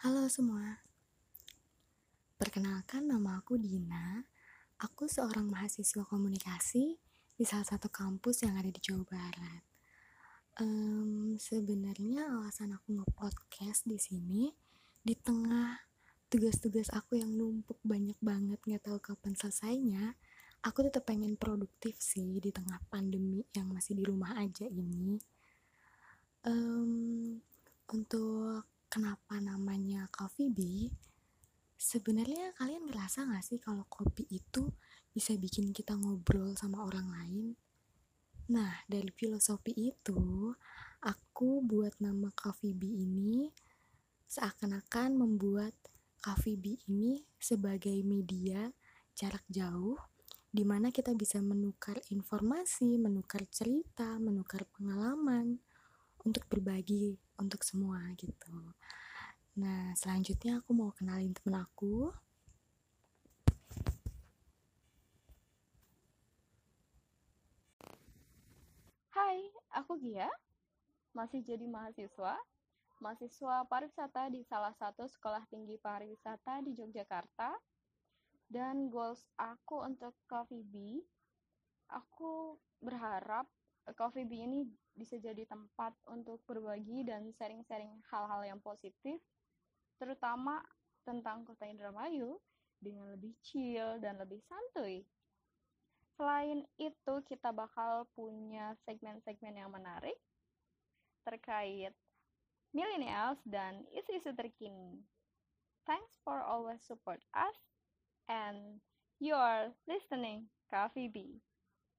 Halo semua, perkenalkan nama aku Dina. Aku seorang mahasiswa komunikasi di salah satu kampus yang ada di Jawa Barat. Um, sebenarnya alasan aku nge-podcast di sini di tengah tugas-tugas aku yang numpuk banyak banget nggak tahu kapan selesainya aku tetap pengen produktif sih di tengah pandemi yang masih di rumah aja ini um, untuk kenapa namanya coffee bee? Sebenarnya kalian ngerasa gak sih kalau kopi itu bisa bikin kita ngobrol sama orang lain? Nah dari filosofi itu aku buat nama coffee bee ini seakan-akan membuat coffee bee ini sebagai media jarak jauh di mana kita bisa menukar informasi, menukar cerita, menukar pengalaman untuk berbagi untuk semua gitu. Nah, selanjutnya aku mau kenalin temen aku. Hai, aku Gia. Masih jadi mahasiswa, mahasiswa pariwisata di salah satu sekolah tinggi pariwisata di Yogyakarta. Dan goals aku untuk Coffee Bee, aku berharap Coffee Bee ini bisa jadi tempat untuk berbagi dan sharing-sharing hal-hal yang positif, terutama tentang kota Indramayu dengan lebih chill dan lebih santuy. Selain itu, kita bakal punya segmen-segmen yang menarik terkait millennials dan isu-isu terkini. Thanks for always support us and you are listening Coffee Bee.